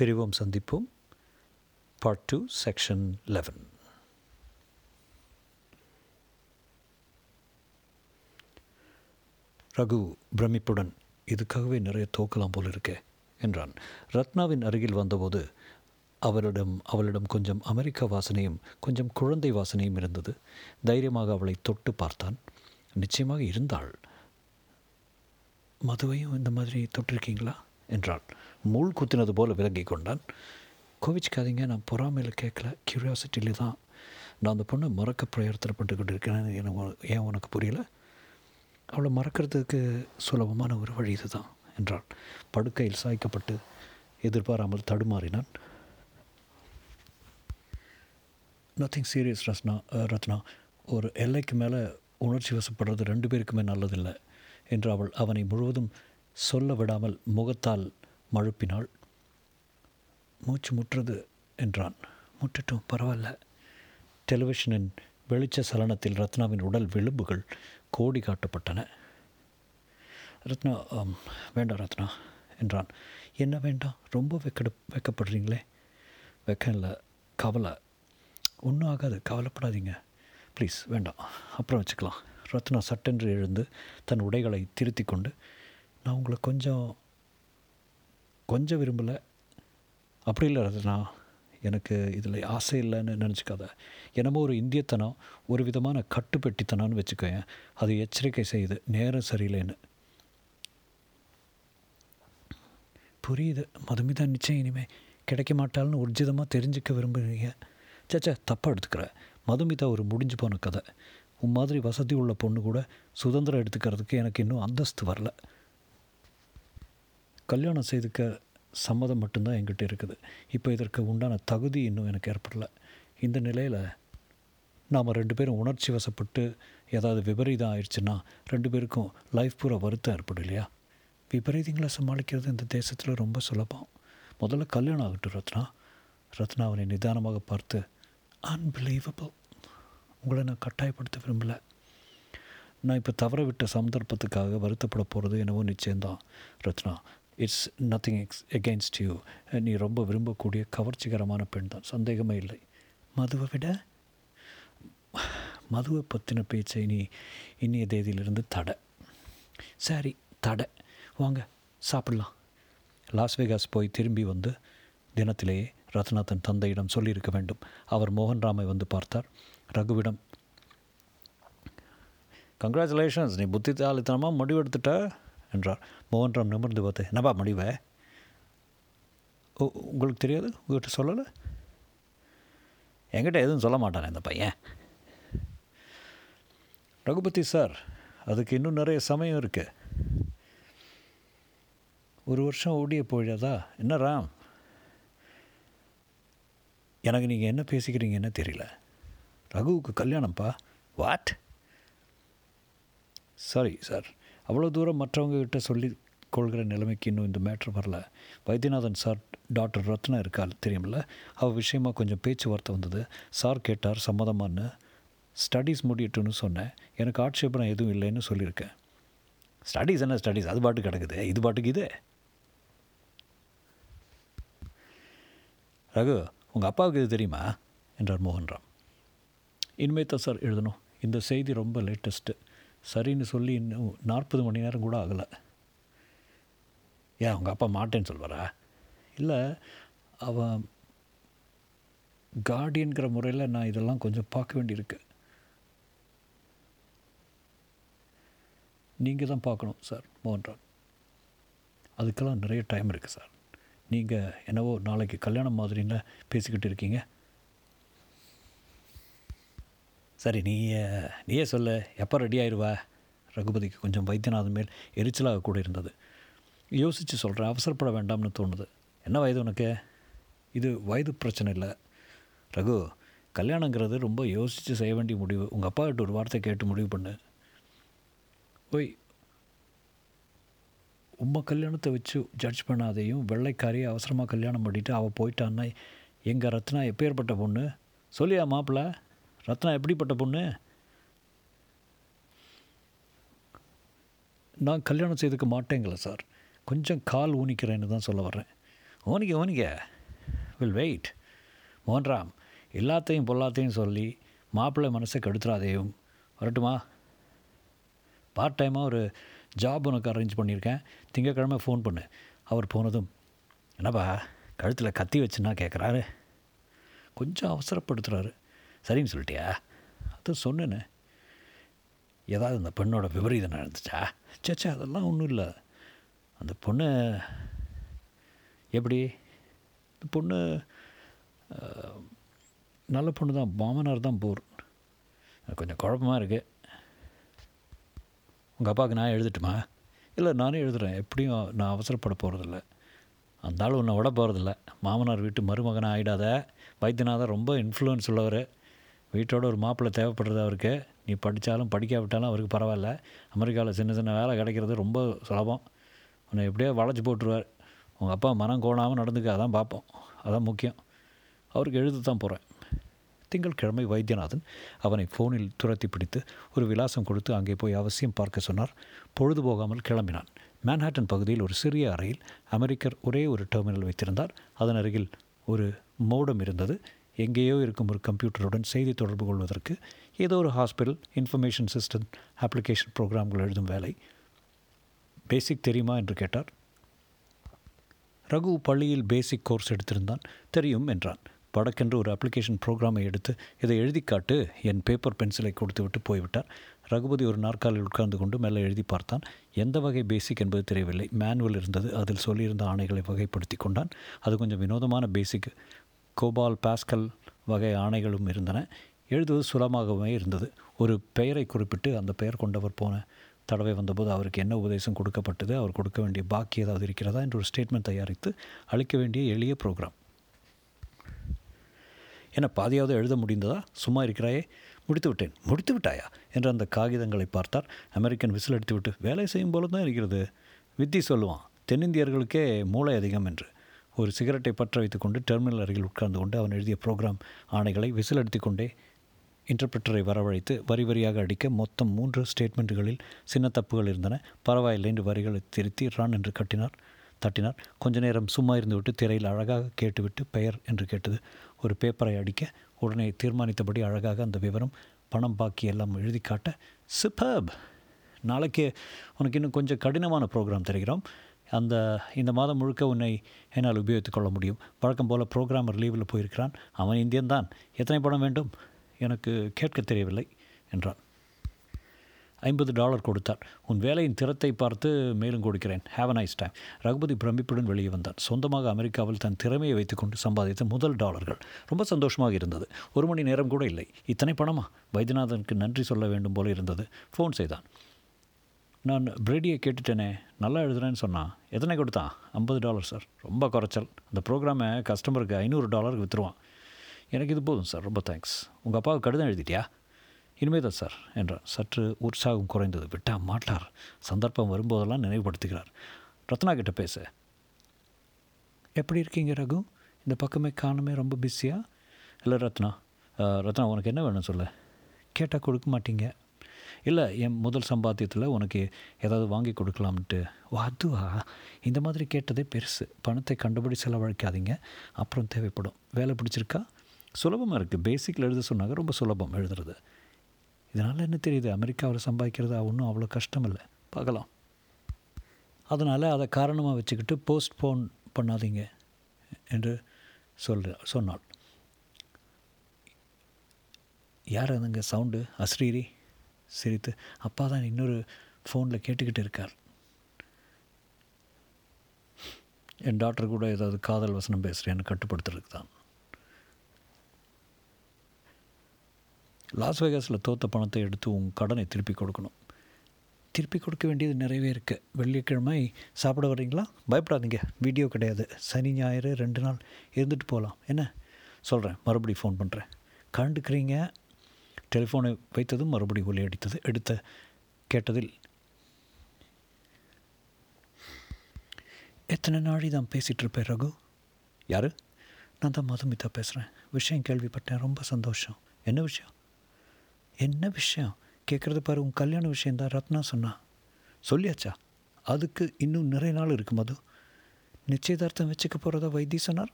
பிரிவோம் சந்திப்போம். Part two section eleven Raghu பிரமிப்புடன் இதுக்காகவே நிறைய தோக்கலாம் போல் இருக்கே என்றான். ரத்னாவின் அருகில் வந்தபோது அவளிடம் அவளிடம் கொஞ்சம் அமெரிக்க வாசனையும் கொஞ்சம் குழந்தை வாசனையும் இருந்தது. தைரியமாக அவளை தொட்டு பார்த்தான். நிச்சயமாக இருந்தாள். மதுவையும் இந்த மாதிரி தொட்டிருக்கீங்களா? என்றாள் முள் குத்தினது போல விலகி கொண்டான். கோவிச்சுக்காதீங்க நான் பொறாமையில் கேட்கல. க்யூரியாசிட்டியில் தான். நான் அந்த பொண்ணை மறக்க பிரயத்தனப்பட்டு கொண்டு இருக்கேன் எனக்கு ஏன் உனக்கு புரியல? அவளை மறக்கிறதுக்கு சுலபமான ஒரு வழி இதுதான் என்றாள் படுக்கையில் சாய்க்கப்பட்டு எதிர்பாராமல் தடுமாறினான். நத்திங் சீரியஸ் ரத்னா ரத்னா ஒரு எல்லைக்கு மேலே உணர்ச்சி வசப்படுறது ரெண்டு பேருக்குமே நல்லதில்லை என்று அவள் அவனை முழுவதும் சொல்ல விடாமல் முகத்தால் மழுப்பினாள். மூச்சு முற்றுது என்றான். முட்டுட்டும் பரவாயில்ல. டெலிவிஷனின் வெளிச்ச சலனத்தில் ரத்னாவின் உடல் விளிம்புகள் கோடி காட்டப்பட்டன. ரத்னா வேண்டாம் ரத்னா என்றான். என்ன வேண்டாம்? ரொம்ப வெக்கடு வெக்கப்படுறீங்களே. வெக்கம் இல்லை கவலை. ஒன்றும் ஆகாது கவலைப்படாதீங்க. ப்ளீஸ் வேண்டாம். அப்புறம் வச்சுக்கலாம். ரத்னா சட்டென்று எழுந்து தன் உடைகளை திருத்தி கொண்டு நான் உங்களை கொஞ்சம் கொஞ்சம் விரும்பலை. அப்படி இல்லை ரத்னா எனக்கு இதில் ஆசை இல்லைன்னு நினச்சிக்காத. என்னமோ ஒரு இந்தியத்தனம் ஒரு விதமான கட்டுப்பெட்டித்தனம்னு வச்சுக்கோயேன் அது எச்சரிக்கை செய்யுது. நேரம் சரியில்லைன்னு. புரியுது. மதுமிதா நிச்சயம் இனிமேல் கிடைக்க மாட்டாள்னு உர்ஜிதமாக தெரிஞ்சுக்க விரும்புகிறீங்க சேச்சா தப்பாக எடுத்துக்கிற. மதுமிதா ஒரு முடிஞ்சு போன கதை. உன் மாதிரி வசதி உள்ள பொண்ணு கூட சுதந்திரம் எடுத்துக்கிறதுக்கு எனக்கு இன்னும் அந்தஸ்து வரல. கல்யாணம் செய்துக்க சம்மதம் மட்டும்தான் என்கிட்ட இருக்குது. இப்போ இதற்கு உண்டான தகுதி இன்னும் எனக்கு ஏற்படல. இந்த நிலையில் நாம் ரெண்டு பேரும் உணர்ச்சி வசப்பட்டு ஏதாவது விபரீதம் ஆயிடுச்சுன்னா ரெண்டு பேருக்கும் லைஃப் பூரா வருத்தம் ஏற்படும் இல்லையா? விபரீதங்களை சமாளிக்கிறது இந்த தேசத்தில் ரொம்ப சுலபம். முதல்ல கல்யாணம் ஆகட்டும் ரத்னா. ரத்னா அவனை நிதானமாக பார்த்து அன்பிலீவபிள் உங்களை நான் கட்டாயப்படுத்த விரும்பலை. நான் இப்போ தவற விட்ட சந்தர்ப்பத்துக்காக வருத்தப்பட போகிறது என்னவோ நிச்சயம்தான் Ratna. It's nothing ex against you நீ ரொம்ப விரும்பக்கூடிய கவர்ச்சிகரமான பெண் தான். சந்தேகமே இல்லை. மதுவை விட மதுவை பற்றின பேச்சை நீ இன்னைய தேதியிலிருந்து தடை. சரி தடை. வாங்க சாப்பிடலாம். லாஸ் வேகாஸ் போய் திரும்பி வந்து தினத்திலேயே ரத்னா தன் தந்தையிடம் சொல்லியிருக்க வேண்டும். அவர் மோகன்ராமை வந்து பார்த்தார். ரகுவிடம் கங்க்ராச்சுலேஷன்ஸ் நீ புத்தித்தாலித்தனமாக முடிவெடுத்துட்ட. என்றார். மோகன்ராம் நிமிர்ந்து பார்த்து என்னப்பா முடிவை? ஓ உங்களுக்கு தெரியாது? உங்கள்கிட்ட சொல்லலை? என்கிட்ட எதுவும் சொல்ல மாட்டானே இந்த பையன். ரகுபதி சார் அதுக்கு இன்னும் நிறைய சமயம் இருக்குது ஒரு வருஷம் ஓடிய போயிடாதா? என்ன ராம்? எனக்கு நீங்கள் என்ன பேசிக்கிறீங்கன்னு தெரியல. ரகுவுக்கு கல்யாணம்ப்பா. வாட் சாரி சார் அவ்வளோ தூரம் மற்றவங்கக்கிட்ட சொல்லி கொள்கிற நிலைமைக்கு இன்னும் இந்த மேட்ரு வரல. வைத்தியநாதன் சார் டாக்டர் ரத்னா இருக்காள் தெரியுமில்ல? அவள் விஷயமாக கொஞ்சம் பேச்சுவார்த்தை வந்தது. சார் கேட்டார் சம்மதமான்னு. ஸ்டடீஸ் முடியட்டுன்னு சொன்னேன். எனக்கு ஆட்சேபம் எதுவும் இல்லைன்னு சொல்லியிருக்கேன். ஸ்டடீஸ் என்ன ஸ்டடீஸ் அது பாட்டு கிடக்குது. இது பாட்டுக்கு இது? ரகு உங்கள் அப்பாவுக்கு இது தெரியுமா? என்றார் மோகன்ராம். இனிமேல் தான் சார் எழுதணும். இந்த செய்தி ரொம்ப லேட்டஸ்ட்டு சரின்னு சொல்லி இன்னும் நாற்பது மணி நேரம் கூட ஆகலை. ஏன் உங்கள் அப்பா மாட்டேன்னு சொல்வாரா? இல்லை அவன் கார்டியன்கிற முறையில் நான் இதெல்லாம் கொஞ்சம் பார்க்க வேண்டியிருக்கு. நீங்கள் தான் பார்க்கணும் சார் மோகன்ராம் அதுக்கெல்லாம் நிறைய டைம் இருக்குது சார். நீங்கள் என்னவோ நாளைக்கு கல்யாணம் மாதிரின்னு பேசிக்கிட்டு இருக்கீங்க. சரி நீயே நீயே சொல்ல எப்போ ரெடி ஆயிடுவா ரகுபதிக்கு கொஞ்சம் வைத்தியநாதன் மேல் எரிச்சலாக கூட இருந்தது யோசித்து சொல்கிறேன் அவசரப்பட வேண்டாம்னு தோணுது. என்ன வயது உனக்கு? இது வயது பிரச்சனை இல்லை. ரகு கல்யாணங்கிறது ரொம்ப யோசித்து செய்ய வேண்டிய முடிவு. உங்கள் அப்பா கிட்ட ஒரு வார்த்தை கேட்டு முடிவு பண்ணு. ஓய் உம்மை கல்யாணத்தை வச்சு ஜட்ஜ் பண்ணாதையும் வெள்ளைக்காரியை அவசரமாக கல்யாணம் பண்ணிவிட்டு அவள் போயிட்டான்னா எங்கள் ரத்னா எப்பேற்பட்ட பொண்ணு? சொல்லியா மாப்பிள்ள? ரத்னா எப்படிப்பட்ட பொண்ணு? நான் கல்யாணம் செய்துக்க மாட்டேங்கல சார். கொஞ்சம் கால் ஊனிக்கிறேன்னு தான் சொல்ல வர்றேன். ஓனிக்க ஓனிக்க வில் வெயிட் மோன்ராம் எல்லாத்தையும் பொல்லாத்தையும் சொல்லி மாப்பிள்ளை மனசை கெடுத்துறாதேயும். வரட்டுமா? பார்ட் டைமாக ஒரு ஜாப் உனக்கு அரேஞ்ச் பண்ணியிருக்கேன். திங்கக்கிழமை ஃபோன் பண்ணு. அவர் போனதும் என்னப்பா கழுத்தில் கத்தி வச்சுன்னா கேட்குறாரு கொஞ்சம் அவசரப்படுத்துகிறாரு சரின்னு சொல்லிட்டியா? அது சொன்னேன்னு ஏதாவது அந்த பெண்ணோட விபரீதம் நடந்துச்சா? சேச்சா அதெல்லாம் ஒன்றும் இல்லை. அந்த பொண்ணு எப்படி? இந்த பொண்ணு நல்ல பொண்ணு தான். மாமனார் தான் போர். கொஞ்சம் குழப்பமாக இருக்குது உங்கள் அப்பாவுக்கு நான் எழுதட்டுமா? இல்லை நானே எழுதுகிறேன் எப்படியும் நான் அவசரப்பட போகிறதில்ல அந்த ஆள் உன்னை விட போகிறதில்ல மாமனார் வீட்டு மருமகனாக ஆகிடாத வைத்தியநாதன் ரொம்ப இன்ஃப்ளூயன்ஸ் உள்ளவர். வீட்டோட ஒரு மாப்பிள்ளை தேவைப்படுறது அவருக்கு. நீ படித்தாலும் படிக்காவிட்டாலும் அவருக்கு பரவாயில்ல. அமெரிக்காவில் சின்ன சின்ன வேலை கிடைக்கிறது ரொம்ப சுலபம். உன்னை எப்படியோ வளைச்சி போட்டுருவார். உங்கள் அப்பா மனம் கோணாமல் நடந்துக்க அதான் பார்ப்போம் அதான் முக்கியம். அவருக்கு எழுத தான் போகிறேன் திங்கட்கிழமை வைத்தியநாதன் அவனை ஃபோனில் துரத்தி பிடித்து ஒரு விலாசம் கொடுத்து அங்கே போய் அவசியம் பார்க்க சொன்னார். பொழுது போகாமல் கிளம்பினான். மேன்ஹாட்டன் பகுதியில் ஒரு சிறிய அறையில் அமெரிக்கர் ஒரே ஒரு டெர்மினல் வைத்திருந்தார். அதன் அருகில் ஒரு மோடம் இருந்தது. எங்கேயோ இருக்கும் ஒரு கம்ப்யூட்டருடன் செய்தி தொடர்பு கொள்வதற்கு ஏதோ ஒரு ஹாஸ்பிட்டல் இன்ஃபர்மேஷன் சிஸ்டம் அப்ளிகேஷன் ப்ரோக்ராம்கள் எழுதும் வேலை. பேசிக் தெரியுமா என்று கேட்டார். ரகு பள்ளியில் பேசிக் கோர்ஸ் எடுத்திருந்தான். தெரியும் என்றான். வடக்கென்று ஒரு அப்ளிகேஷன் ப்ரோக்ராமை எடுத்து இதை எழுதி காட்டு என் பேப்பர் பென்சிலை கொடுத்துவிட்டு போய்விட்டார். ரகுபதி ஒரு நாற்காலில் உட்கார்ந்து கொண்டு மெல்ல எழுதி பார்த்தான். எந்த வகை பேசிக் என்பது தெரியவில்லை. மேனுவல் இருந்தது. அதில் சொல்லியிருந்த ஆணைகளை வகைப்படுத்தி கொண்டான். அது கொஞ்சம் வினோதமான பேசிக் கோபால் பாஸ்கல் வகை ஆணைகளும் இருந்தன. எழுதுவது சுலமாகவே இருந்தது. ஒரு பெயரை குறிப்பிட்டு அந்த பெயர் கொண்டவர் போன தடவை வந்தபோது அவருக்கு என்ன உபதேசம் கொடுக்கப்பட்டது அவர் கொடுக்க வேண்டிய பாக்கி ஏதாவது இருக்கிறதா என்று ஒரு ஸ்டேட்மெண்ட் தயாரித்து அளிக்க வேண்டிய எளிய ப்ரோக்ராம் என்ன பாதியாவது எழுத முடிந்ததா? சும்மா இருக்கிறாயே? முடித்து விட்டேன். முடித்து விட்டாயா? என்று அந்த காகிதங்களை பார்த்தார். அமெரிக்கன் விசில் எடுத்துவிட்டு வேலை செய்யும் போல தான் இருக்கிறது. வித்தி சொல்லுவான் தென்னிந்தியர்களுக்கே மூளை அதிகம் என்று. ஒரு சிகரெட்டை பற்ற வைத்துக்கொண்டு டெர்மினல் அருகில் உட்கார்ந்து கொண்டு அவன் எழுதிய ப்ரோக்ராம் ஆணைகளை விசில் அடித்துக்கொண்டே இன்டர்பிரட்டரை வரவழைத்து வரி வரியாக அடிக்க மொத்தம் மூன்று ஸ்டேட்மெண்ட்டுகளில் சின்ன தப்புகள் இருந்தன. பரவாயில்லை என்று வரிகளை திருத்தி ரான் என்று கட்டினார். தட்டினார். கொஞ்ச நேரம் சும்மா இருந்துவிட்டு திரையில் அழகாக கேட்டுவிட்டு பெயர் என்று கேட்டது. ஒரு பேப்பரை அடிக்க உடனே தீர்மானித்தபடி அழகாக அந்த விவரம் பணம் பாக்கி எல்லாம் எழுதி காட்ட சூப்பர்ப் நாளைக்கு உனக்கு இன்னும் கொஞ்சம் கடினமான ப்ரோக்ராம் தருகிறோம். அந்த இந்த மாதம் முழுக்க உன்னை என்னால் உபயோகித்துக் கொள்ள முடியும். வழக்கம் போல் ப்ரோக்ராமர் லீவில் போயிருக்கிறான். அவன் இந்தியன் தான். எத்தனை பணம் வேண்டும்? எனக்கு கேட்க தெரியவில்லை என்றான். ஐம்பது டாலர் கொடுத்தார் உன் வேலையின் திறத்தை பார்த்து மேலும் கொடுக்கிறேன். Have a nice time Raghupathi பிரமிப்புடன் வெளியே வந்தான் சொந்தமாக அமெரிக்காவில் தன் திறமையை வைத்துக்கொண்டு சம்பாதித்த முதல் டாலர்கள் ரொம்ப சந்தோஷமாக இருந்தது. ஒரு மணி நேரம் கூட இல்லை. இத்தனை பணமா? வைத்தியநாதனுக்கு நன்றி சொல்ல வேண்டும் போல இருந்தது. ஃபோன் செய்தான். நான் பிரெடியை கேட்டுட்டேனே நல்லா எழுதுறேன்னு சொன்னான் எத்தனை கொடுத்தான்? ஐம்பது டாலர் சார். ரொம்ப குறைச்சல். அந்த ப்ரோக்ராமை கஸ்டமருக்கு ஐநூறு டாலருக்கு விற்றுருவான் எனக்கு இது போதும் சார். ரொம்ப தேங்க்ஸ். உங்கள் அப்பாவுக்கு கடிதம் எழுதிட்டியா? இனிமே தான் சார் என்றார் சற்று உற்சாகம் குறைந்தது. விட்டா மாட்டார். சந்தர்ப்பம் வரும்போதெல்லாம் நினைவுபடுத்துகிறார். ரத்னா கிட்ட பேச. எப்படி இருக்கீங்க ரகு? இந்த பக்கமே காணுமே ரொம்ப பிஸியா இல்லை ரத்னா. ரத்னா உனக்கு என்ன வேணும் சொல்ல? கேட்டால் கொடுக்க மாட்டீங்க. இல்லை என் முதல் சம்பாத்தியத்தில் உனக்கு ஏதாவது வாங்கி கொடுக்கலாம்ட்டு ஓ அதுவா? இந்த மாதிரி கேட்டதே பெருசு. பணத்தை கண்டுபிடி செலவழிக்காதீங்க. அப்புறம் தேவைப்படும். வேலை பிடிச்சிருக்கா? சுலபமாக இருக்குது பேசிக்கில் எழுத சொன்னாங்க. ரொம்ப சுலபம் எழுதுறது. இதனால் என்ன தெரியுது? அமெரிக்காவில் சம்பாதிக்கிறது ஒன்றும் அவ்வளோ கஷ்டம் இல்லை பார்க்கலாம். அதனால் அதை காரணமாக வச்சுக்கிட்டு போஸ்ட்போன் பண்ணாதீங்க என்று சொல்ற சொன்னாள். யார் அதுங்க? சவுண்டு? அஸ்ரீரி சிரித்து அப்பா தான் இன்னொரு ஃபோனில் கேட்டுக்கிட்டு இருக்கார். என் டாக்டர் கூட ஏதாவது காதல் வசனம் பேசுகிறேன்னு கட்டுப்படுத்துறதுக்கு தான் லாஸ் வேகாஸில் தோத்த பணத்தை எடுத்து உங்கள் கடனை திருப்பி கொடுக்கணும். திருப்பி கொடுக்க வேண்டியது நிறையவே இருக்குது வெள்ளிக்கிழமை சாப்பிட வர்றீங்களா? பயப்படாதீங்க. வீடியோ கிடையாது. சனி ஞாயிறு ரெண்டு நாள் இருந்துட்டு போகலாம். என்ன? சொல்கிறேன் மறுபடியும் ஃபோன் பண்ணுறேன் கண்டுக்கிறீங்க? டெலிஃபோனை வைத்ததும் மறுபடி ஒலி அடித்தது. எடுத்த கேட்டதில் எத்தனை நாளி தான் பேசிகிட்டு இருப்பேன் ரகு? யார்? நான் தான் மதுமிதா பேசுகிறேன் விஷயம் கேள்விப்பட்டேன். ரொம்ப சந்தோஷம். என்ன விஷயம்? என்ன விஷயம்? கேட்குறது பாரு உன் கல்யாண விஷயந்தான் ரத்னா சொன்னா. சொல்லியாச்சா? அதுக்கு இன்னும் நிறைய நாள் இருக்கு மது. நிச்சயதார்த்தம் வச்சுக்க போகிறதா வைத்தி சொன்னார்?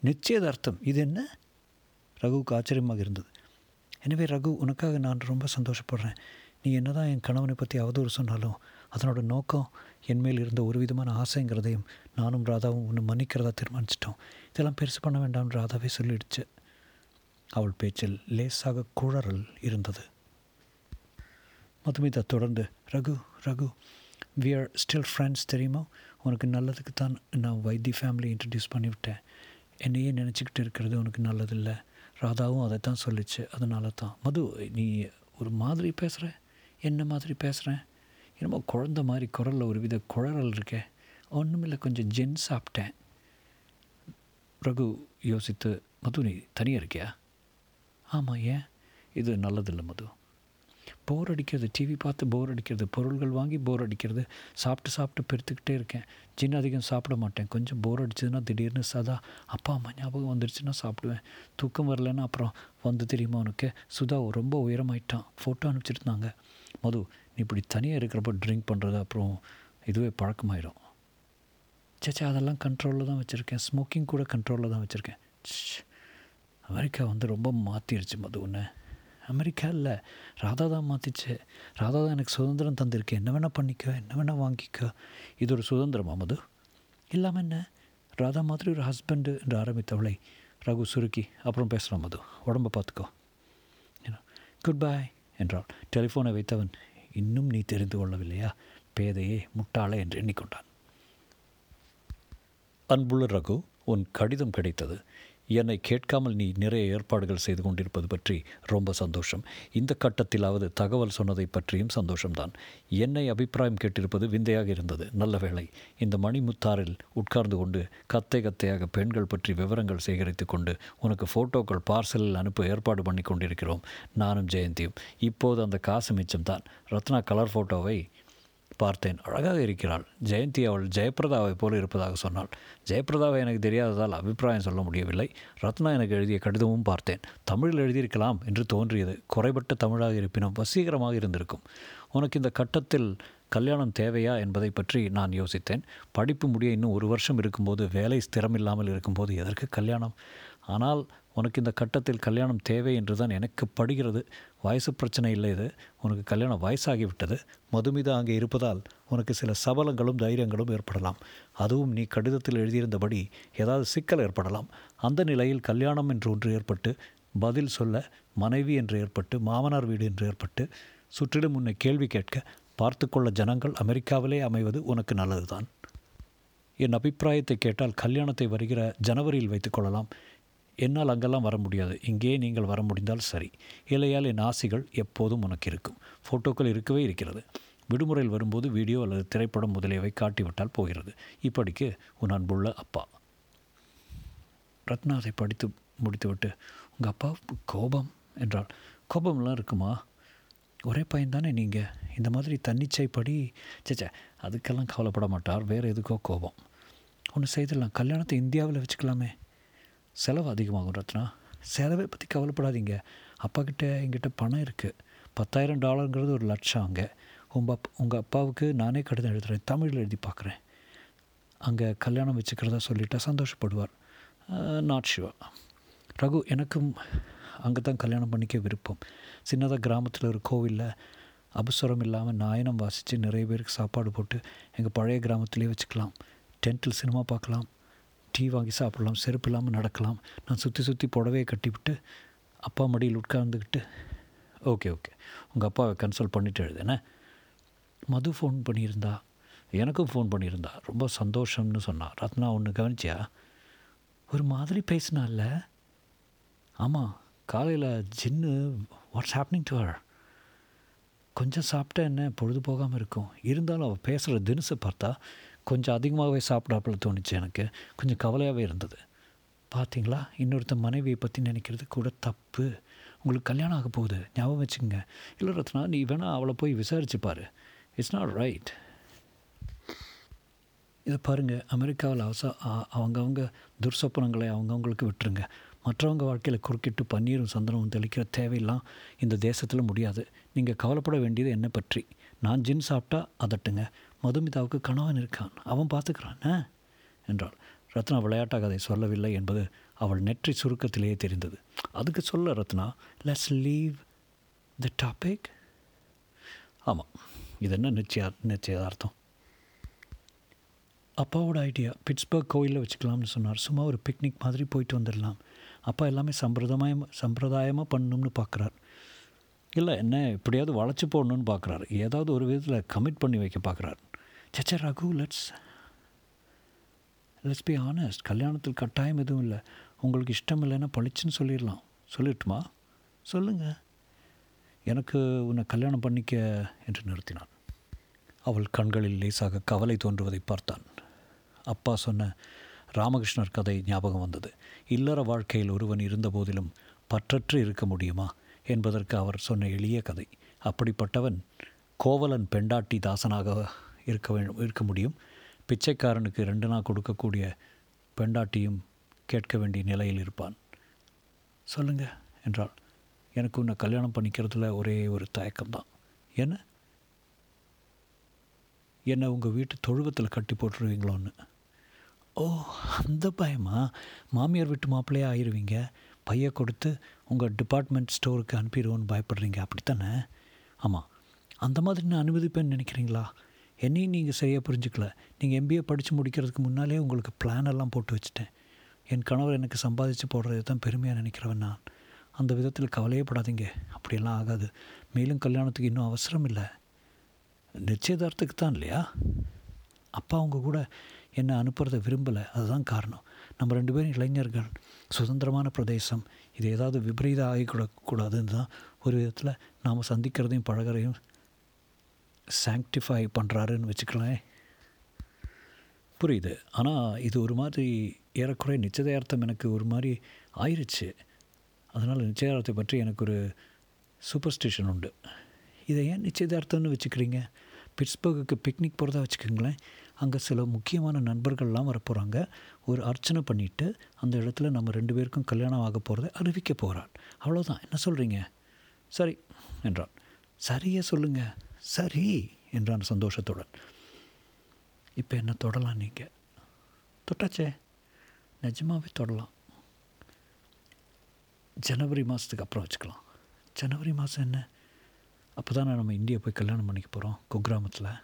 நிச்சயதார்த்தம்? இது என்ன? ரகுவுக்கு ஆச்சரியமாக இருந்தது. எனவே ரகு உனக்காக நான் ரொம்ப சந்தோஷப்படுறேன். நீ என்னதான் என் கணவனை பற்றி அவதூறு சொன்னாலும் அதனோட நோக்கம் என் மேல் இருந்த ஒரு விதமான ஆசைங்கிறதையும் நானும் ராதாவும் ஒன்று மன்னிக்கிறதா தீர்மானிச்சிட்டோம். இதெல்லாம் பெருசு பண்ண வேண்டாம்னு ராதாவே சொல்லிடுச்சு. அவள் பேச்சில் லேசாக குழறல் இருந்தது. மதுமிதா தொடர்ந்து Raghu Raghu we are still friends தெரியுமா? உனக்கு நல்லதுக்கு தான் நான் வைத்தி ஃபேமிலி இன்ட்ரடியூஸ் பண்ணிவிட்டேன். என்னையே நினச்சிக்கிட்டு இருக்கிறது உனக்கு நல்லதில்லை. ராதாவும் அதை தான் சொல்லிச்சு. அதனால தான். மது நீ ஒரு மாதிரி பேசுகிற என்ன மாதிரி பேசுகிறேன் என்னமோ குழந்த மாதிரி குரலில் ஒரு வித குழறல் இருக்கே. ஒன்றுமில்லை கொஞ்சம் ஜென் சாப்பிட்டேன். ரகு யோசித்து மது நீ தனியாக இருக்கியா? ஆமாம் ஏன்? இது நல்லதில்லை மது. போர் அடிக்கிறது டிவி பார்த்து போர் அடிக்கிறது பொருள்கள் வாங்கி போர் அடிக்கிறது சாப்பிட்டு சாப்பிட்டு பெருத்துக்கிட்டே இருக்கேன். ஜின் அதிகம் சாப்பிட மாட்டேன். கொஞ்சம் போர் அடிச்சதுன்னா திடீர்னு சதா அப்பா அம்மா ஞாபகம் வந்துருச்சுன்னா சாப்பிடுவேன். தூக்கம் வரலன்னா அப்புறம் வந்து தெரியுமா உனக்கு? சுதா ரொம்ப உயரமாயிட்டான். ஃபோட்டோ அனுப்பிச்சிருந்தாங்க. மது நீ இப்படி தனியாக இருக்கிறப்ப ட்ரிங்க் பண்ணுறது அப்புறம் இதுவே பழக்கமாயிடும் சேச்சா அதெல்லாம் கண்ட்ரோலில் தான் வச்சுருக்கேன். ஸ்மோக்கிங் கூட கண்ட்ரோலில் தான் வச்சுருக்கேன். அமெரிக்கா வந்து ரொம்ப மாற்றிடுச்சு மது ஒன்று அமெரிக்கா இல்லை. ராதா தான் மாற்றிச்சு ராதா தான் எனக்கு சுதந்திரம் தந்திருக்கு. என்ன வேணால் பண்ணிக்க என்ன வேணால் வாங்கிக்க. இது ஒரு சுதந்திரமா மது? இல்லாமல் என்ன? ராதா மாதிரி ஒரு ஹஸ்பண்டு என்று ஆரம்பித்தவளை. ரகு சுருக்கி அப்புறம் பேசலாம் மது. உடம்பை பார்த்துக்கோ. குட் பை என்றாள். டெலிஃபோனை வைத்தவன் இன்னும் நீ தெரிந்து கொள்ளவில்லையா? பேதையே முட்டாளே என்று எண்ணிக்கொண்டான். அன்புள்ள ரகு உன் கடிதம் கிடைத்தது. என்னை கேட்காமல் நீ நிறைய ஏற்பாடுகள் செய்து கொண்டிருப்பது பற்றி ரொம்ப சந்தோஷம். இந்த கட்டத்திலாவது தகவல் சொன்னதை பற்றியும் சந்தோஷம்தான். என்னை அபிப்பிராயம் கேட்டிருப்பது விந்தையாக இருந்தது. நல்ல வேளை இந்த மணிமுத்தாரில் உட்கார்ந்து கொண்டு கத்தை கத்தையாக பெண்கள் பற்றி விவரங்கள் சேகரித்து கொண்டு உனக்கு ஃபோட்டோக்கள் பார்சலில் அனுப்ப ஏற்பாடு பண்ணி கொண்டிருக்கிறோம். நானும் ஜெயந்தியும். இப்போது அந்த காசு மிச்சம்தான். ரத்னா கலர் ஃபோட்டோவை பார்த்தேன். அழகாக இருக்கிறாள். ஜெயந்தி அவள் ஜெயபிரதாவை போல இருப்பதாக சொன்னாள். ஜெயபிரதாவை எனக்கு தெரியாததால் அபிப்பிராயம் சொல்ல முடியவில்லை. ரத்னா எனக்கு எழுதிய கடிதமும் பார்த்தேன். தமிழில் எழுதியிருக்கலாம் என்று தோன்றியது. குறைபட்ட தமிழாக இருப்பினும் வசீகரமாக இருந்திருக்கும். உனக்கு இந்த கட்டத்தில் கல்யாணம் தேவையா என்பதை பற்றி நான் யோசித்தேன். படிப்பு முடிய இன்னும் ஒரு வருஷம் இருக்கும்போது வேலை ஸ்திரமில்லாமல் இருக்கும்போது எதற்கு கல்யாணம்? ஆனால் உனக்கு இந்த கட்டத்தில் கல்யாணம் தேவை என்று தான் எனக்கு படுகிறது. வயசு பிரச்சனை இல்லை இது. உனக்கு கல்யாணம் வயசாகிவிட்டது. மதுமிதா அங்கே இருப்பதால் உனக்கு சில சபலங்களும் தைரியங்களும் ஏற்படலாம். அதுவும் நீ கடிதத்தில் எழுதியிருந்தபடி ஏதாவது சிக்கல் ஏற்படலாம். அந்த நிலையில் கல்யாணம் என்று ஒன்று ஏற்பட்டு பதில் சொல்ல மனைவி என்று ஏற்பட்டு மாமனார் வீடு என்று ஏற்பட்டு சுற்றிலும் உன்னை கேள்வி கேட்க பார்த்து கொள்ள ஜனங்கள் அமெரிக்காவிலே அமைவது உனக்கு நல்லதுதான். என் அபிப்பிராயத்தை கேட்டால் கல்யாணத்தை வருகிற ஜனவரியில் வைத்துக்கொள்ளலாம் என்னால் அங்கெல்லாம் வர முடியாது. இங்கே நீங்கள் வர முடிந்தால் சரி. இல்லையால் என் ஆசைகள் எப்போதும் உனக்கு இருக்கும். ஃபோட்டோக்கள் இருக்கவே இருக்கிறது. விடுமுறையில் வரும்போது வீடியோ அல்லது திரைப்படம் முதலியவை காட்டிவிட்டால் போகிறது. இப்படிக்கு உன் அன்புள்ள அப்பா. ரத்னா அதை படித்து முடித்துவிட்டு உங்கள் அப்பா கோபம் என்றால் கோபம்லாம் இருக்குமா? ஒரே பையன் தானே நீங்கள் இந்த மாதிரி தன்னிச்சைப்படி சேச்சே அதுக்கெல்லாம் கவலைப்பட மாட்டார். வேறு எதுக்கோ கோபம். ஒன்று செய்திடலாம். கல்யாணத்தை இந்தியாவில் வச்சுக்கலாமே. செலவு அதிகமாகும் ரத்னா. செலவை பற்றி கவலைப்படாதீங்க. அப்பா கிட்ட எங்கிட்ட பணம் இருக்குது பத்தாயிரம் டாலருங்கிறது ஒரு லட்சம் அங்கே. உங்கள் அப் உங்கள் அப்பாவுக்கு நானே கடிதம் எழுதுகிறேன் தமிழில் எழுதி பார்க்குறேன். அங்கே கல்யாணம் வச்சுக்கிறதா சொல்லிட்டா சந்தோஷப்படுவார். நாட் ஷுவர் ரகு எனக்கும் அங்கே தான் கல்யாணம் பண்ணிக்க விருப்பம். சின்னதாக கிராமத்தில் ஒரு கோவிலில் அபசுரம் இல்லாமல் நாயனம் வாசித்து நிறைய பேருக்கு சாப்பாடு போட்டு எங்கள் பழைய கிராமத்துலேயே வச்சுக்கலாம். டென்ட்டில் சினிமா பார்க்கலாம். டீ வாங்கி சாப்பிடலாம் செருப்பு இல்லாமல் நடக்கலாம். நான் சுற்றி சுற்றி புடவையை கட்டிவிட்டு அப்பா மடியில் உட்கார்ந்துக்கிட்டு ஓகே ஓகே உங்கள் அப்பாவை கன்சல்ட் பண்ணிவிட்டு எழுதுனே மது ஃபோன் பண்ணியிருந்தா? எனக்கும் ஃபோன் பண்ணியிருந்தா. ரொம்ப சந்தோஷம்னு சொன்னான் ரத்னா ஒன்று கவனிச்சியா? ஒரு மாதிரி பேசினால ஆமாம் காலையில் Jinnu what's happening to her கொஞ்சம் சாப்பிட்டா என்ன? பொழுது போகாமல் இருக்கும். இருந்தாலும் அவள் பேசுகிற தினசை பார்த்தா கொஞ்சம் அதிகமாகவே சாப்பிடாப்புல தோணுச்சு எனக்கு. கொஞ்சம் கவலையாகவே இருந்தது. பார்த்தீங்களா இன்னொருத்த மனைவியை பற்றி நினைக்கிறது கூட தப்பு. உங்களுக்கு கல்யாணம் ஆக போகுது. ஞாபகம் வச்சுக்கோங்க. இல்லை ரத்னா நீ வேணால் அவளை போய் விசாரிச்சு பாரு. இட்ஸ் நாட் ரைட் இதை பாருங்கள் அமெரிக்காவில் அவச அவங்கவுங்க துர்சொப்பனங்களை அவங்கவுங்களுக்கு விட்டுருங்க. மற்றவங்க வாழ்க்கையில் குறுக்கிட்டு பன்னீரும் சந்தனமும் தெளிக்கிற தேவையெல்லாம் இந்த தேசத்தில் முடியாது. நீங்கள் கவலைப்பட வேண்டியது என்னை பற்றி. நான் ஜின் சாப்பிட்டா அதட்டுங்க. மதுமிதாவுக்கு கணவன் இருக்கான். அவன் பார்த்துக்கிறான் என்றாள். ரத்னா விளையாட்டாக அதை சொல்லவில்லை என்பது அவள் நெற்றி சுருக்கத்திலேயே தெரிந்தது. அதுக்கு சொல்ல Ratna. Let's leave the topic ஆமாம் இது என்ன நிச்சயா நிச்சயதார்த்தம்? அப்பாவோட ஐடியா பிட்ஸ்பர்க் கோயிலில் வச்சுக்கலாம்னு சொன்னார். சும்மா ஒரு பிக்னிக் மாதிரி போயிட்டு வந்துடலாம். அப்பா எல்லாமே சம்பிரதாயமாக சம்பிரதாயமாக பண்ணணும்னு பார்க்குறார் இல்லை என்ன எப்படியாவது வளைச்சி போடணும்னு பார்க்குறாரு ஏதாவது ஒரு விதத்தில் கமிட் பண்ணி வைக்க பார்க்குறாரு சச்சா Raghu let's let's be honest கல்யாணத்தில் கட்டாயம் எதுவும் இல்லை. உங்களுக்கு இஷ்டம் இல்லைன்னா பளிச்சுன்னு சொல்லிடலாம். சொல்லிட்டுமா? சொல்லுங்கள் எனக்கு உன்னை கல்யாணம் பண்ணிக்க என்று நிறுத்தினான். அவள் கண்களில் லேசாக கவலை தோன்றுவதை பார்த்தான். அப்பா சொன்ன ராமகிருஷ்ணர் கதை ஞாபகம் வந்தது. இல்லற வாழ்க்கையில் ஒருவன் இருந்தபோதிலும் பற்றற்று இருக்க முடியுமா என்பதற்கு அவர் சொன்ன எளிய கதை. அப்படிப்பட்டவன் கோவலன் பெண்டாட்டி தாசனாக இருக்க வேண்டும் இருக்க முடியும். பிச்சைக்காரனுக்கு ரெண்டு நாள் கொடுக்கக்கூடிய பெண்டாட்டியும் கேட்க வேண்டிய நிலையில் இருப்பான். சொல்லுங்கள் என்றாள். எனக்கு உன்னை கல்யாணம் பண்ணிக்கிறதுல ஒரே ஒரு தயக்கம்தான். என்ன? என்னை உங்கள் வீட்டு தொழுவத்தில் கட்டி போட்டுருவீங்களோன்னு. ஓ அந்த பயமா? மாமியார் வீட்டு மாப்பிள்ளையே ஆயிடுவீங்க பைய கொடுத்து உங்கள் டிபார்ட்மெண்ட் ஸ்டோருக்கு அனுப்பிடுவோன்னு பயப்படுறீங்க அப்படித்தானே? ஆமாம் அந்த மாதிரி நான் அனுமதிப்பேன்னு நினைக்கிறீங்களா? என்னையும் நீங்கள் சரியாக புரிஞ்சுக்கல. நீங்கள் எம்பிஏ படித்து முடிக்கிறதுக்கு முன்னாலே உங்களுக்கு பிளான் எல்லாம் போட்டு வச்சுட்டேன். என் கணவர் எனக்கு சம்பாதிச்சு போடுறது தான் பெருமையாக நினைக்கிறவன் நான். அந்த விதத்தில் கவலையே படாதீங்க. அப்படியெல்லாம் ஆகாது. மேலும் கல்யாணத்துக்கு இன்னும் அவசரம் இல்லை. நிச்சயதார்த்தத்துக்கு தான் இல்லையா? அப்பா அவங்க கூட என்னை அனுப்புறதை விரும்பலை. அதுதான் காரணம். நம்ம ரெண்டு பேரும் இளைஞர்கள். சுதந்திரமான பிரதேசம். இது ஏதாவது விபரீதம் ஆகிக்கூடக்கூடாதுன்னு தான் ஒரு விதத்தில் நாம் சந்திக்கிறதையும் பழகிறதையும் சாங்டிஃபை பண்ணுறாருன்னு வச்சுக்கலாம் புரியுது. ஆனால் இது ஒரு மாதிரி ஏறக்குறைய நிச்சயதார்த்தம் எனக்கு ஒரு மாதிரி ஆயிடுச்சு அதனால் நிச்சயதார்த்தத்தை பற்றி எனக்கு ஒரு சூப்பர்ஸ்டிஷன் உண்டு. இதை ஏன் நிச்சயதார்த்தம்னு வச்சுக்கிறீங்க? பிட்ஸ்பர்குக்கு பிக்னிக் போகிறதா வச்சுக்கோங்களேன். அங்கே சில முக்கியமான நண்பர்கள்லாம் வரப்போகிறாங்க ஒரு அர்ச்சனை பண்ணிவிட்டு அந்த இடத்துல நம்ம ரெண்டு பேருக்கும் கல்யாணம் ஆக போகிறத அறிவிக்க போகிறான் அவ்வளோதான் என்ன சொல்கிறீங்க சரி என்றான். சரியே சொல்லுங்கள் சரி என்றான் சந்தோஷத்துடன். இப்போ என்ன தொடலாம் நீங்கள் தொட்டாச்சே. நிஜமாகவே தொடலாம். ஜனவரி மாதத்துக்கு அப்புறம் வச்சுக்கலாம். ஜனவரி மாதம் என்ன? அப்போ தானே நம்ம இந்தியா போய் கல்யாணம் பண்ணிக்க போகிறோம் குக்கிராமத்தில்.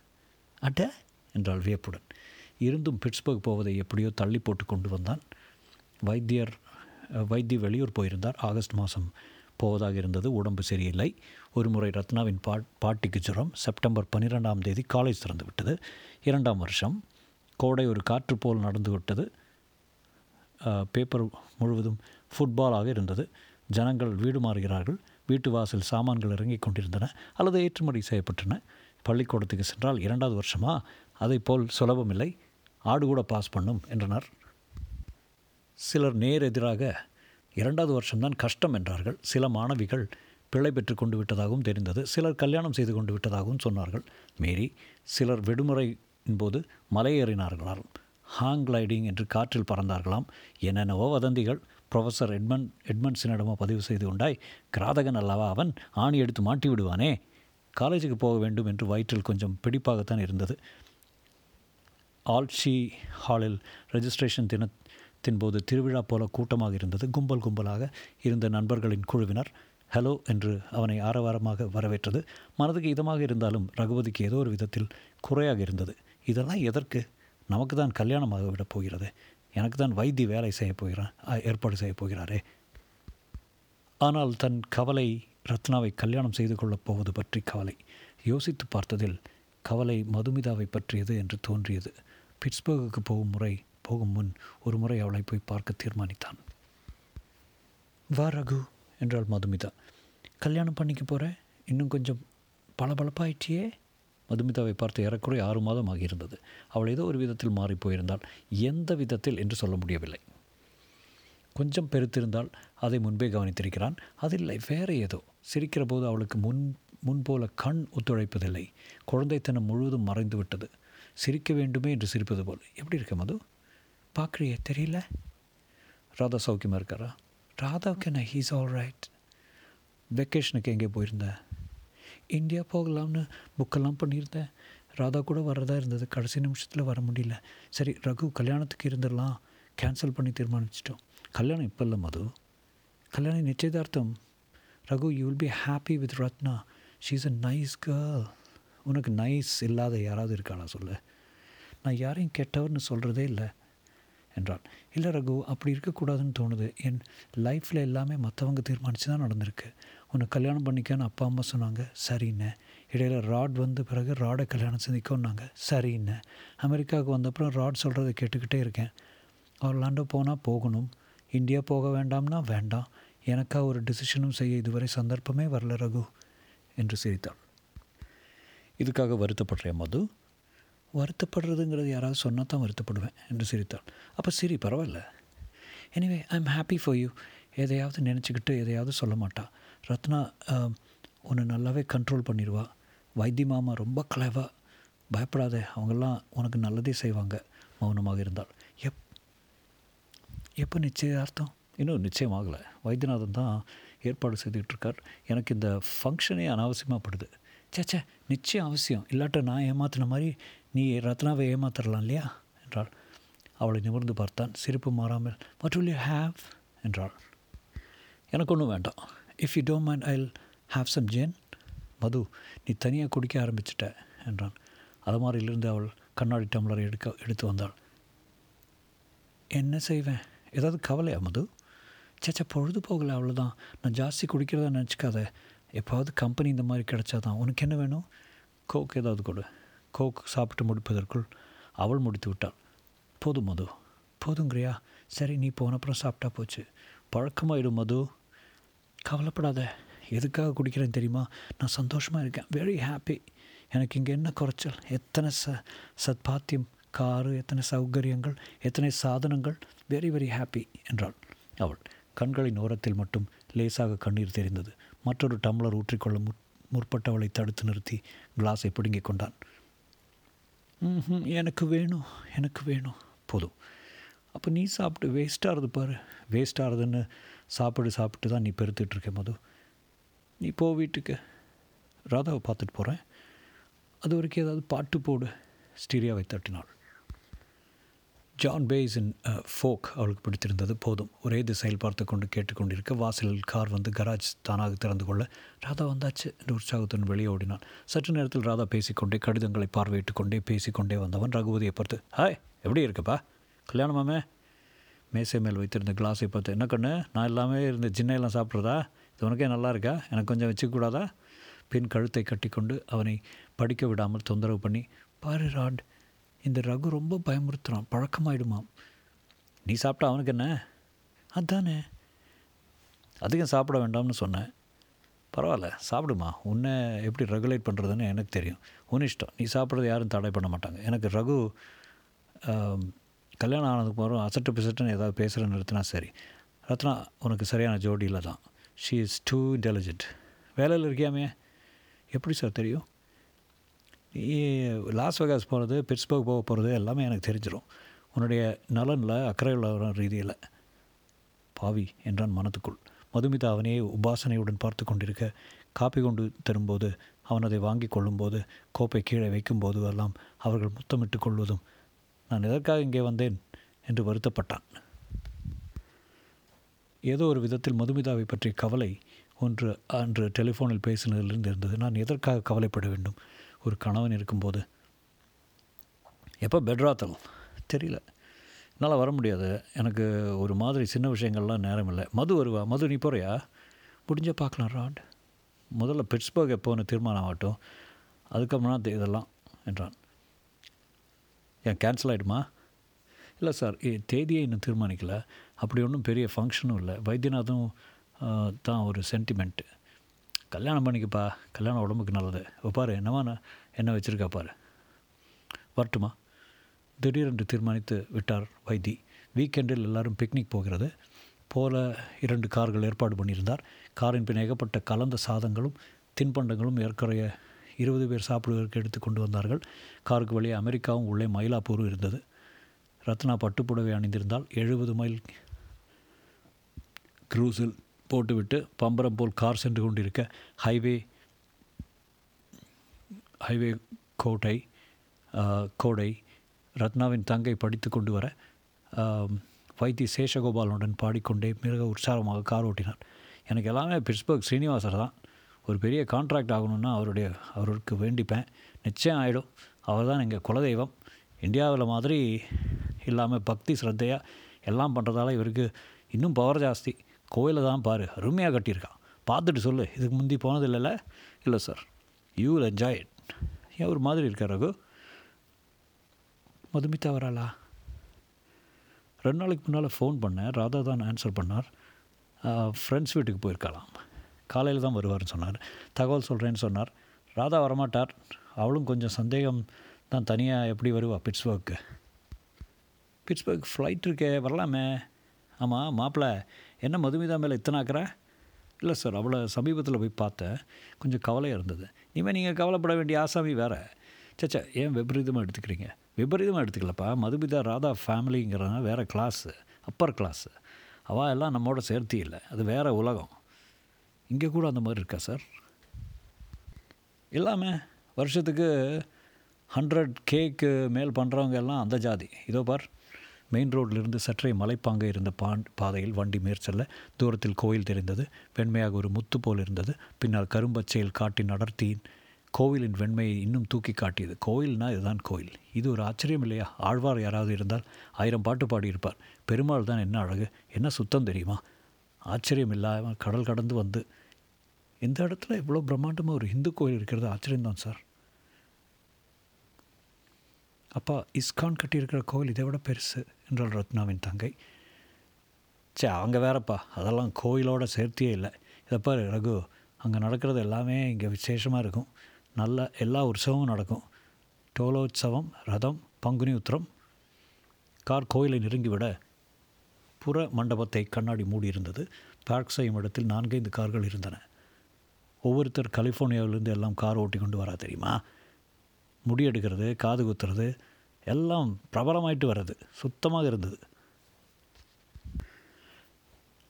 அட! என்றாள் வியப்புடன். இருந்தும் பிட்ஸ்பர்க் போவதை எப்படியோ தள்ளி போட்டு கொண்டு வந்தான். வைத்தியர் வைத்திய வெளியூர் போயிருந்தார் ஆகஸ்ட் மாதம் போவதாக இருந்தது. உடம்பு சரியில்லை. ஒரு முறை ரத்னாவின் பா பாட்டிக்கு ஜுரம். செப்டம்பர் பன்னிரெண்டாம் தேதி காலேஜ் திறந்து விட்டது இரண்டாம் வருஷம். கோடை ஒரு காற்று போல் நடந்து விட்டது பேப்பர் முழுவதும் ஃபுட்பாலாக இருந்தது. ஜனங்கள் வீடு மாறுகிறார்கள். வீட்டு வாசல் சாமான்கள் இறங்கிக் கொண்டிருந்தன. அல்லது ஏற்றுமதி செய்யப்பட்டன. பள்ளிக்கூடத்துக்கு சென்றால் இரண்டாவது வருஷமா? அதை போல் சுலபமில்லை. ஆடு கூட பாஸ் பண்ணும் என்றனர். சிலர் நேர் எதிராக இரண்டாவது வருஷம்தான் கஷ்டம் என்றார்கள். சில மாணவிகள் பிழை பெற்று கொண்டு விட்டதாகவும் தெரிந்தது. சிலர் கல்யாணம் செய்து கொண்டு விட்டதாகவும் சொன்னார்கள். மீறி சிலர் விடுமுறையின் போது மலையேறினார்களாம். ஹாங் கிளைடிங் என்று காற்றில் பறந்தார்களாம். என்னென்னவோ வதந்திகள். ப்ரொஃபஸர் எட்மன் எட்மன்ஸினிடமோ பதிவு செய்து கொண்டாய் கிராதகன் அல்லவா அவன்? ஆணி எடுத்து மாட்டி விடுவானே? காலேஜுக்கு போக வேண்டும் என்று வயிற்றில் கொஞ்சம் பிடிப்பாகத்தான் இருந்தது. ஆல்ஷி ஹாலில் ரெஜிஸ்ட்ரேஷன் தின தினத்தின் போது திருவிழா போல கூட்டமாக இருந்தது. கும்பல் கும்பலாக இருந்த நண்பர்களின் குழுவினர் ஹலோ என்று அவனை ஆரவாரமாக வரவேற்றது. மனதுக்கு இதமாக இருந்தாலும் ரகுபதிக்கு ஏதோ ஒரு விதத்தில் குறையாக இருந்தது. இதெல்லாம் எதற்கு? நமக்கு தான் கல்யாணமாக விடப் போகிறது. எனக்கு தான் வைத்திய வேலை செய்ய போகிறான் ஏற்பாடு செய்ய போகிறாரே. ஆனால் தன் கவலை ரத்னாவை கல்யாணம் செய்து கொள்ளப் போவது பற்றி கவலை. யோசித்து பார்த்ததில் கவலை மதுமிதாவை பற்றியது என்று தோன்றியது. பிட்ஸ்பர்குக்கு போகும் முறை போகும் முன் ஒரு முறை அவளை போய் பார்க்க தீர்மானித்தான். வா ரகு என்றாள் மதுமிதா. கல்யாணம் பண்ணிக்க போகிற இன்னும் கொஞ்சம் பளபளப்பாயிற்றியே மதுமிதாவை பார்த்து ஏறக்குறை ஆறு மாதம் ஆகியிருந்தது. அவள் ஏதோ ஒரு விதத்தில் மாறி போயிருந்தாள். எந்த விதத்தில் என்று சொல்ல முடியவில்லை. கொஞ்சம் பெருத்திருந்தால் அதை முன்பே கவனித்திருக்கிறான். அதில்லை வேறு ஏதோ. சிரிக்கிற போது அவளுக்கு முன் முன்போல கண் ஒத்துழைப்பதில்லை. குழந்தைத்தனம் முழுவதும் மறைந்து விட்டது சிரிக்க வேண்டுமே? என்று சிரிப்பது போல். எப்படி இருக்க மது? பார்க்குறியே தெரியல? ராதா சௌக்கியமாக இருக்காரா? ராதாவுக்கு என்ன ஹீஸ் ஆல் ரைட் வெக்கேஷனுக்கு எங்கே போயிருந்தேன் இந்தியா போகலாம்னு புக்கெல்லாம் பண்ணியிருந்தேன். ராதா கூட வர்றதா இருந்தது. கடைசி நிமிஷத்தில் வர முடியல. சரி ரகு கல்யாணத்துக்கு இருந்துடலாம். கேன்சல் பண்ணி தீர்மானிச்சிட்டோம். கல்யாணம் இப்போ இல்லை மது. கல்யாணம் நிச்சயதார்த்தம். Raghu you will be happy with Ratna she's a nice girl உனக்கு நைஸ் இல்லாத யாராவது இருக்காளா சொல்லு. நான் யாரையும் கெட்டவர்னு சொல்கிறதே இல்லை. என்றான். இல்லை ரகு அப்படி இருக்கக்கூடாதுன்னு தோணுது. என் லைஃப்பில் எல்லாமே மற்றவங்க தீர்மானித்து தான் நடந்திருக்கு. உன்னை கல்யாணம் பண்ணிக்கன்னு அப்பா அம்மா சொன்னாங்க. சரிண்ணே இடையில் ராட் வந்த பிறகு ராடை கல்யாணம் செஞ்சுக்கோன்னாங்க. சரிண்ணே அமெரிக்காவுக்கு வந்தப்புறம் ராட் சொல்கிறத கேட்டுக்கிட்டே இருக்கேன். ஆர்லாண்டோ போனால் போகணும். இந்தியா போக வேண்டாம்னா வேண்டாம். எனக்கா ஒரு டிசிஷனும் செய்ய இதுவரை சந்தர்ப்பமே வரல ரகு என்று சிரித்தாள். இதுக்காக வருத்தப்படுறேன் மது. வருத்தப்படுறதுங்கிறது யாராவது சொன்னால் தான் வருத்தப்படுவேன் என்று சிரித்தாள். அப்போ சரி பரவாயில்ல. Anyway I am happy for you எதையாவது நினச்சிக்கிட்டு எதையாவது சொல்ல மாட்டா. ரத்னா உன்னை நல்லாவே கண்ட்ரோல் பண்ணிடுவா. வைத்திய மாமா ரொம்ப கிளவாக பயப்படாத அவங்கெல்லாம் உனக்கு நல்லதே செய்வாங்க மௌனமாக இருந்தால். எப் எப்போ நிச்சயார்த்தம்? இன்னும் நிச்சயமாகலை. வைத்தியநாதன் தான் ஏற்பாடு செய்துக்கிட்டு இருக்கார். எனக்கு இந்த ஃபங்க்ஷனே அனாவசியமாகப்படுது சேச்சே நிச்சயம் அவசியம். இல்லாட்ட நான் ஏமாத்தின மாதிரி நீ ரத்னாவை ஏமாத்திரலாம் இல்லையா? என்றாள். அவளை நிமிர்ந்து பார்த்தான். சிரிப்பு மாறாமல் வாட் வில் யூ ஹாவ் என்றாள். எனக்கு ஒன்றும் வேண்டாம். If you don't mind I have some gin Madhu நீ தனியாக குடிக்க ஆரம்பிச்சிட்ட என்றான். அலமாரியிலிருந்து அவள் கண்ணாடி டம்ளரை எடுக்க எடுத்து வந்தாள். என்ன செய்வேன்? ஏதாவது கவலையா மது? சேச்சா பொழுது போகலை அவ்வளோதான் நான் ஜாஸ்தி குடிக்கிறதா நினச்சிக்காத. எப்போவது கம்பெனி இந்த மாதிரி கிடச்சாதான் உனக்கு என்ன வேணும்? கோக் ஏதாவது கொடு. கோக் சாப்பிட்டு முடிப்பதற்குள் அவள் முடித்து விட்டாள். போதும் மது. போதுங்கிறியா? சரி நீ போனப்புறம் சாப்பிட்டா போச்சு. பழக்கமாயிடும் மது. கவலைப்படாத. எதுக்காக குடிக்கிறேன்னு தெரியுமா? நான் சந்தோஷமாக இருக்கேன். வெரி ஹாப்பி எனக்கு இங்கே என்ன குறைச்சல்? எத்தனை ச சத்பாத்தியம் காரு எத்தனை சௌகரியங்கள் எத்தனை சாதனங்கள்? வெரி வெரி ஹாப்பி என்றாள். அவள் கண்களின் ஓரத்தில் மட்டும் லேசாக கண்ணீர் தெரிந்தது. மற்றொரு டம்ளர் ஊற்றிக்கொள்ள முற் முற்பட்டவளை தடுத்து நிறுத்தி கிளாஸை பிடுங்கி கொண்டான். ம் எனக்கு வேணும் எனக்கு வேணும். போதும். அப்போ நீ சாப்பிட்டு வேஸ்ட்டாகிறது பாரு. வேஸ்ட்டாகிறதுன்னு சாப்பிடு சாப்பிட்டு தான் நீ பெருத்துட்ருக்க மது. நீ போ வீட்டுக்கு. ராதாவை பார்த்துட்டு போகிறேன் அது வரைக்கும் ஏதாவது பாட்டு போடு. ஸ்டீரியாவை தட்டினாள். ஜான் பேய்ஸின் ஃபோக் அவளுக்கு பிடித்திருந்தது. போதும். ஒரே திசையில் பார்த்து கொண்டு கேட்டுக்கொண்டிருக்க வாசலில் கார் வந்து கராஜ் தானாக திறந்து கொள்ள ராதா வந்தாச்சு என்று உற்சாகத்துடன் வெளியே ஓடினான். சற்று நேரத்தில் ராதா பேசிக்கொண்டே கடிதங்களை பார்வையிட்டு கொண்டே பேசிக்கொண்டே வந்தவன் ரகுபதியை பார்த்து ஹாய் எப்படி இருக்குப்பா? கல்யாணமாமே மேசை மேல் வைத்திருந்த கிளாஸை பார்த்து என்ன கண்ணு நான் எல்லாமே இருந்த ஜின்னையெல்லாம் சாப்பிட்றதா? இது உனக்கே நல்லா இருக்கா? எனக்கு கொஞ்சம் வச்சுக்கூடாதா? பின் கழுத்தை கட்டிக்கொண்டு அவனை படிக்க விடாமல் தொந்தரவு பண்ணி பாரு ராட் இந்த ரகு ரொம்ப பயமுறுத்துகிறான் பழக்கமாயிடுமாம். நீ சாப்பிட்டா அவனுக்கு என்ன? அதானே. அதிகம் சாப்பிட வேண்டாம்னு சொன்னேன். பரவாயில்ல சாப்பிடுமா. உன்னை எப்படி ரெகுலேட் பண்ணுறதுன்னு எனக்கு தெரியும். உன் இஷ்டம். நீ சாப்பிட்றது யாரும் தடை பண்ண மாட்டாங்க. எனக்கு ரகு கல்யாணம் ஆனதுக்கு அப்புறம் அசட்டு பிசட்டுன்னு ஏதாவது பேசுகிற நிறுத்தினா சரி. ரத்னா உனக்கு சரியான ஜோடியில் தான் ஷீ இஸ் டூ இன்டெலிஜென்ட் வேலையில் இருக்கியாமே? எப்படி சார் தெரியும்? லாஸ் வெகாஸ் போகிறது பிட்ஸ்பர்க் போக போகிறது எல்லாமே எனக்கு தெரிஞ்சிடும் உன்னுடைய நலனில் அக்கறை உள்ள ரீதியில். பாவி என்றான் மனத்துக்குள். மதுமிதா அவனையே உபாசனையுடன் பார்த்து கொண்டிருக்க காப்பி கொண்டு தரும்போது அவன் அதை வாங்கி கொள்ளும்போது கோப்பை கீழே வைக்கும்போது எல்லாம் அவர்கள் முத்தமிட்டு கொள்வதும் நான் எதற்காக இங்கே வந்தேன்? என்று வருத்தப்பட்டான். ஏதோ ஒரு விதத்தில் மதுமிதாவை பற்றிய கவலை ஒன்று அன்று டெலிஃபோனில் பேசினதிலிருந்து இருந்தது. நான் எதற்காக கவலைப்பட வேண்டும்? ஒரு கணவன் இருக்கும்போது. எப்போ பெட்ராத்தல் தெரியல. என்னால் வர முடியாது. எனக்கு ஒரு மாதிரி சின்ன விஷயங்கள்லாம் நேரம் இல்லை. மது வருவா? மது நீ போகிறியா முடிஞ்ச பார்க்கலாம் ராட். முதல்ல பிட்ஸ்பர்க் எப்போன்னு தீர்மானம் ஆகட்டும். அதுக்கப்புறம் இதெல்லாம் என்றான். ஏன் கேன்சல் ஆகிடுமா இல்லை சார் தேதியை இன்னும் தீர்மானிக்கலை. அப்படி ஒன்றும் பெரிய ஃபங்க்ஷனும் இல்லை. வைத்தியநாதும் தான் ஒரு சென்டிமெண்ட்டு கல்யாணம் பண்ணிக்கப்பா. கல்யாணம் உடம்புக்கு நல்லது. பாரு என்னவா என்ன வச்சுருக்கா பாரு. வரட்டுமா? திடீரென்று தீர்மானித்து விட்டார் வைத்தி. வீக்கெண்டில் எல்லாரும் பிக்னிக் போகிறது. போல இரண்டு கார்கள் ஏற்பாடு பண்ணியிருந்தார். காரின் பின் ஏகப்பட்ட கலந்த சாதங்களும் தின்பண்டங்களும் ஏற்கறைய இருபது பேர் சாப்பிடுவதற்கு எடுத்து கொண்டு வந்தார்கள். காருக்கு வழியே அமெரிக்காவும் உள்ளே மயிலாப்பூரும் இருந்தது. ரத்னா பட்டுப்புடவை அணிந்திருந்தால் எழுபது மைல் க்ரூஸில் போட்டுவிட்டு பம்பரம் போல் கார் சென்று கொண்டிருக்க ஹைவே ஹைவே கோட்டை கோடை ரத்னாவின் தங்கை படித்து கொண்டு வர வைத்தி சேஷகோபாலனுடன் பாடிக்கொண்டே மிக உற்சாகமாக கார் ஓட்டினார் எனக்கு எல்லாமே பிட்ஸ்பர்க் ஸ்ரீனிவாசர் தான். ஒரு பெரிய கான்ட்ராக்ட் ஆகணும்னா அவருடைய அவருக்கு வேண்டிப்பேன். நிச்சயம் ஆகிடும் அவர் தான் எங்கள் குலதெய்வம். இந்தியாவில் மாதிரி இல்லாமல் பக்தி ஸ்ரத்தையாக எல்லாம் பண்ணுறதால இவருக்கு இன்னும் பவர் ஜாஸ்தி. கோயிலை தான் பாரு அருமையாக கட்டியிருக்கான். பார்த்துட்டு சொல்லு இதுக்கு முந்தி போனது இல்லைல்ல இல்லை sir you will enjoy it ஏன் ஒரு மாதிரி இருக்கார் ரகு? மதுமிதா வராளா? ரெண்டு நாளைக்கு முன்னால் ஃபோன் பண்ணேன் ராதா தான் ஆன்சர் பண்ணார். ஃப்ரெண்ட்ஸ் வீட்டுக்கு போயிருக்கலாம் காலையில் தான் வருவார்னு சொன்னார். தகவல் சொல்கிறேன்னு சொன்னார். ராதா வரமாட்டார். அவளும் கொஞ்சம் சந்தேகம் தான் தனியாக எப்படி வருவா பிட்ஸ்பர்க்கு? பிட்ஸ்பர்க் ஃப்ளைட் இருக்கே வரலாமே. ஆமாம் மாப்பிள்ளை என்ன மதுமிதா மேலே இத்தனை ஆக்கிற இல்லை சார் அவளை சமீபத்தில் போய் பார்த்தேன் கொஞ்சம் கவலையாக இருந்தது. இனிமேல் நீங்கள் கவலைப்பட வேண்டிய ஆசாமி வேறு. சச்சா ஏன் விபரீதமாக எடுத்துக்கிறீங்க? விபரீதமாக எடுத்துக்கலப்பா. மதுமிதா ராதா ஃபேமிலிங்கிறனா வேறு கிளாஸு அப்பர் கிளாஸு அவள் எல்லாம் நம்மோட சேர்த்தி இல்லை. அது வேறு உலகம். இங்கே கூட அந்த மாதிரி இருக்கா சார்? எல்லாமே வருஷத்துக்கு ஹண்ட்ரட் கேக்கு மேல் பண்ணுறவங்க எல்லாம் அந்த ஜாதி. இதோ பார். மெயின் ரோட்டிலிருந்து சற்றே மலைப்பாங்க இருந்த பான் பாதையில் வண்டி மேற்செல்ல தூரத்தில் கோயில் தெரிந்தது. வெண்மையாக ஒரு முத்து போல் இருந்தது. பின்னால் கரும்பச்சையில் காட்டின் அடர்த்தியின் கோவிலின் வெண்மையை இன்னும் தூக்கி காட்டியது. கோயில்னா இதுதான் கோயில். இது ஒரு ஆச்சரியம் இல்லையா? ஆழ்வார் யாராவது இருந்தால் ஆயிரம் பாட்டு பாடியிருப்பார். பெருமாள் தான் என்ன அழகு? என்ன சுத்தம் தெரியுமா? ஆச்சரியம் இல்லாமல் கடல் கடந்து வந்து இந்த இடத்துல இவ்வளோ பிரம்மாண்டமாக ஒரு இந்து கோயில் இருக்கிறது ஆச்சரியம்தான் சார். அப்பா இஸ்கான் கட்டியிருக்கிற கோவில் இதை விட பெருசு என்றாள் ரத்னாவின் தங்கை. சே அவங்க வேறப்பா. அதெல்லாம் கோயிலோட சேர்த்தியே இல்லை. இதை பாரு ரகு அங்கே நடக்கிறது எல்லாமே இங்கே விசேஷமாக இருக்கும். நல்ல எல்லா உற்சவமும் நடக்கும். டோலோத்சவம் ரதம் பங்குனி உத்திரம். கார் கோயிலை நெருங்கிவிட புற மண்டபத்தை கண்ணாடி மூடியிருந்தது. பார்க் செய்யும் இடத்தில் நான்கைந்து கார்கள் இருந்தன. ஒவ்வொருத்தர் கலிஃபோர்னியாவிலேருந்து எல்லாம் கார் ஓட்டி கொண்டு வரா தெரியுமா? முடி எடுக்கிறது காது குத்துறது எல்லாம் பிரபலமாயிட்டு வர்றது சுத்தமாக இருந்தது.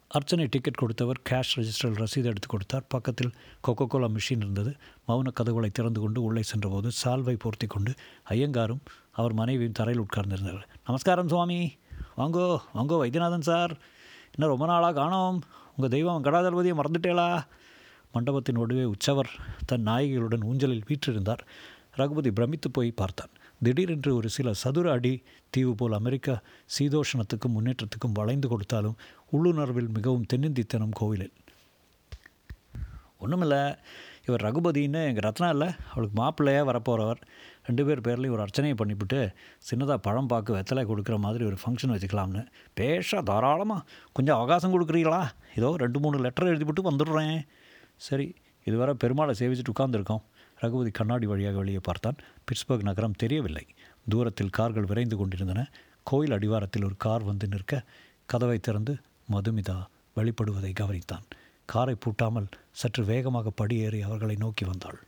அர்ச்சனை டிக்கெட் கொடுத்தவர் கேஷ் ரெஜிஸ்டரில் ரசீது எடுத்து கொடுத்தார். பக்கத்தில் கொக்கோ கோலா மிஷின் இருந்தது. மௌன கதவுகளை திறந்து கொண்டு உள்ளே சென்றபோது சால்வை போர்த்தி கொண்டு ஐயங்காரும் அவர் மனைவியும் தரையில் உட்கார்ந்திருந்தார்கள் நமஸ்காரம் சுவாமி. வாங்கோ வாங்கோ வைத்தியநாதன் சார். இன்னும் ரொம்ப நாளாக காணோம். உங்கள் தெய்வம் கடாதளபதியை மறந்துட்டேளா? மண்டபத்தின் ஒடுவே உற்சவர் தன் நாயகிகளுடன் ஊஞ்சலில் வீற்றிருந்தார். ரகுபதி பிரமித்து போய் பார்த்தான். திடீரென்று ஒரு சில சதுர அடி தீவு போல் அமெரிக்கா சீதோஷணத்துக்கும் முன்னேற்றத்துக்கும் வளைந்து கொடுத்தாலும் உள்ளுணர்வில் மிகவும் தென்னிந்தித்தனம் கோவிலில். ஒன்றுமில்ல இவர் ரகுபதின்னு எங்கள் ரத்னா இல்லை அவளுக்கு மாப்பிள்ளையாக வரப்போகிறவர் ரெண்டு பேர் பேர்லேயும் ஒரு அர்ச்சனையை பண்ணிவிட்டு சின்னதாக பழம் பாக்கு வெத்தலை கொடுக்குற மாதிரி ஒரு ஃபங்க்ஷன் வச்சுக்கலாம்னு. பேஷா தாராளமாக கொஞ்சம் அவகாசம் கொடுக்குறீங்களா? ஏதோ ரெண்டு மூணு லெட்டர் எழுதிவிட்டு வந்துடுறேன். சரி இதுவரை பெருமாளை சேவிச்சுட்டு உட்காந்துருக்கோம் ரகுபதி கண்ணாடி வழியாக வெளியே பார்த்தான். பிட்ஸ்பர்க் நகரம் தெரியவில்லை. தூரத்தில் கார்கள் விரைந்து கொண்டிருந்தன. கோயில் அடிவாரத்தில் ஒரு கார் வந்து நிற்க கதவை திறந்து மதுமிதா வெளிப்படுவதை கவனித்தான். காரை பூட்டாமல் சற்று வேகமாக படியேறி அவர்களை நோக்கி வந்தாள்.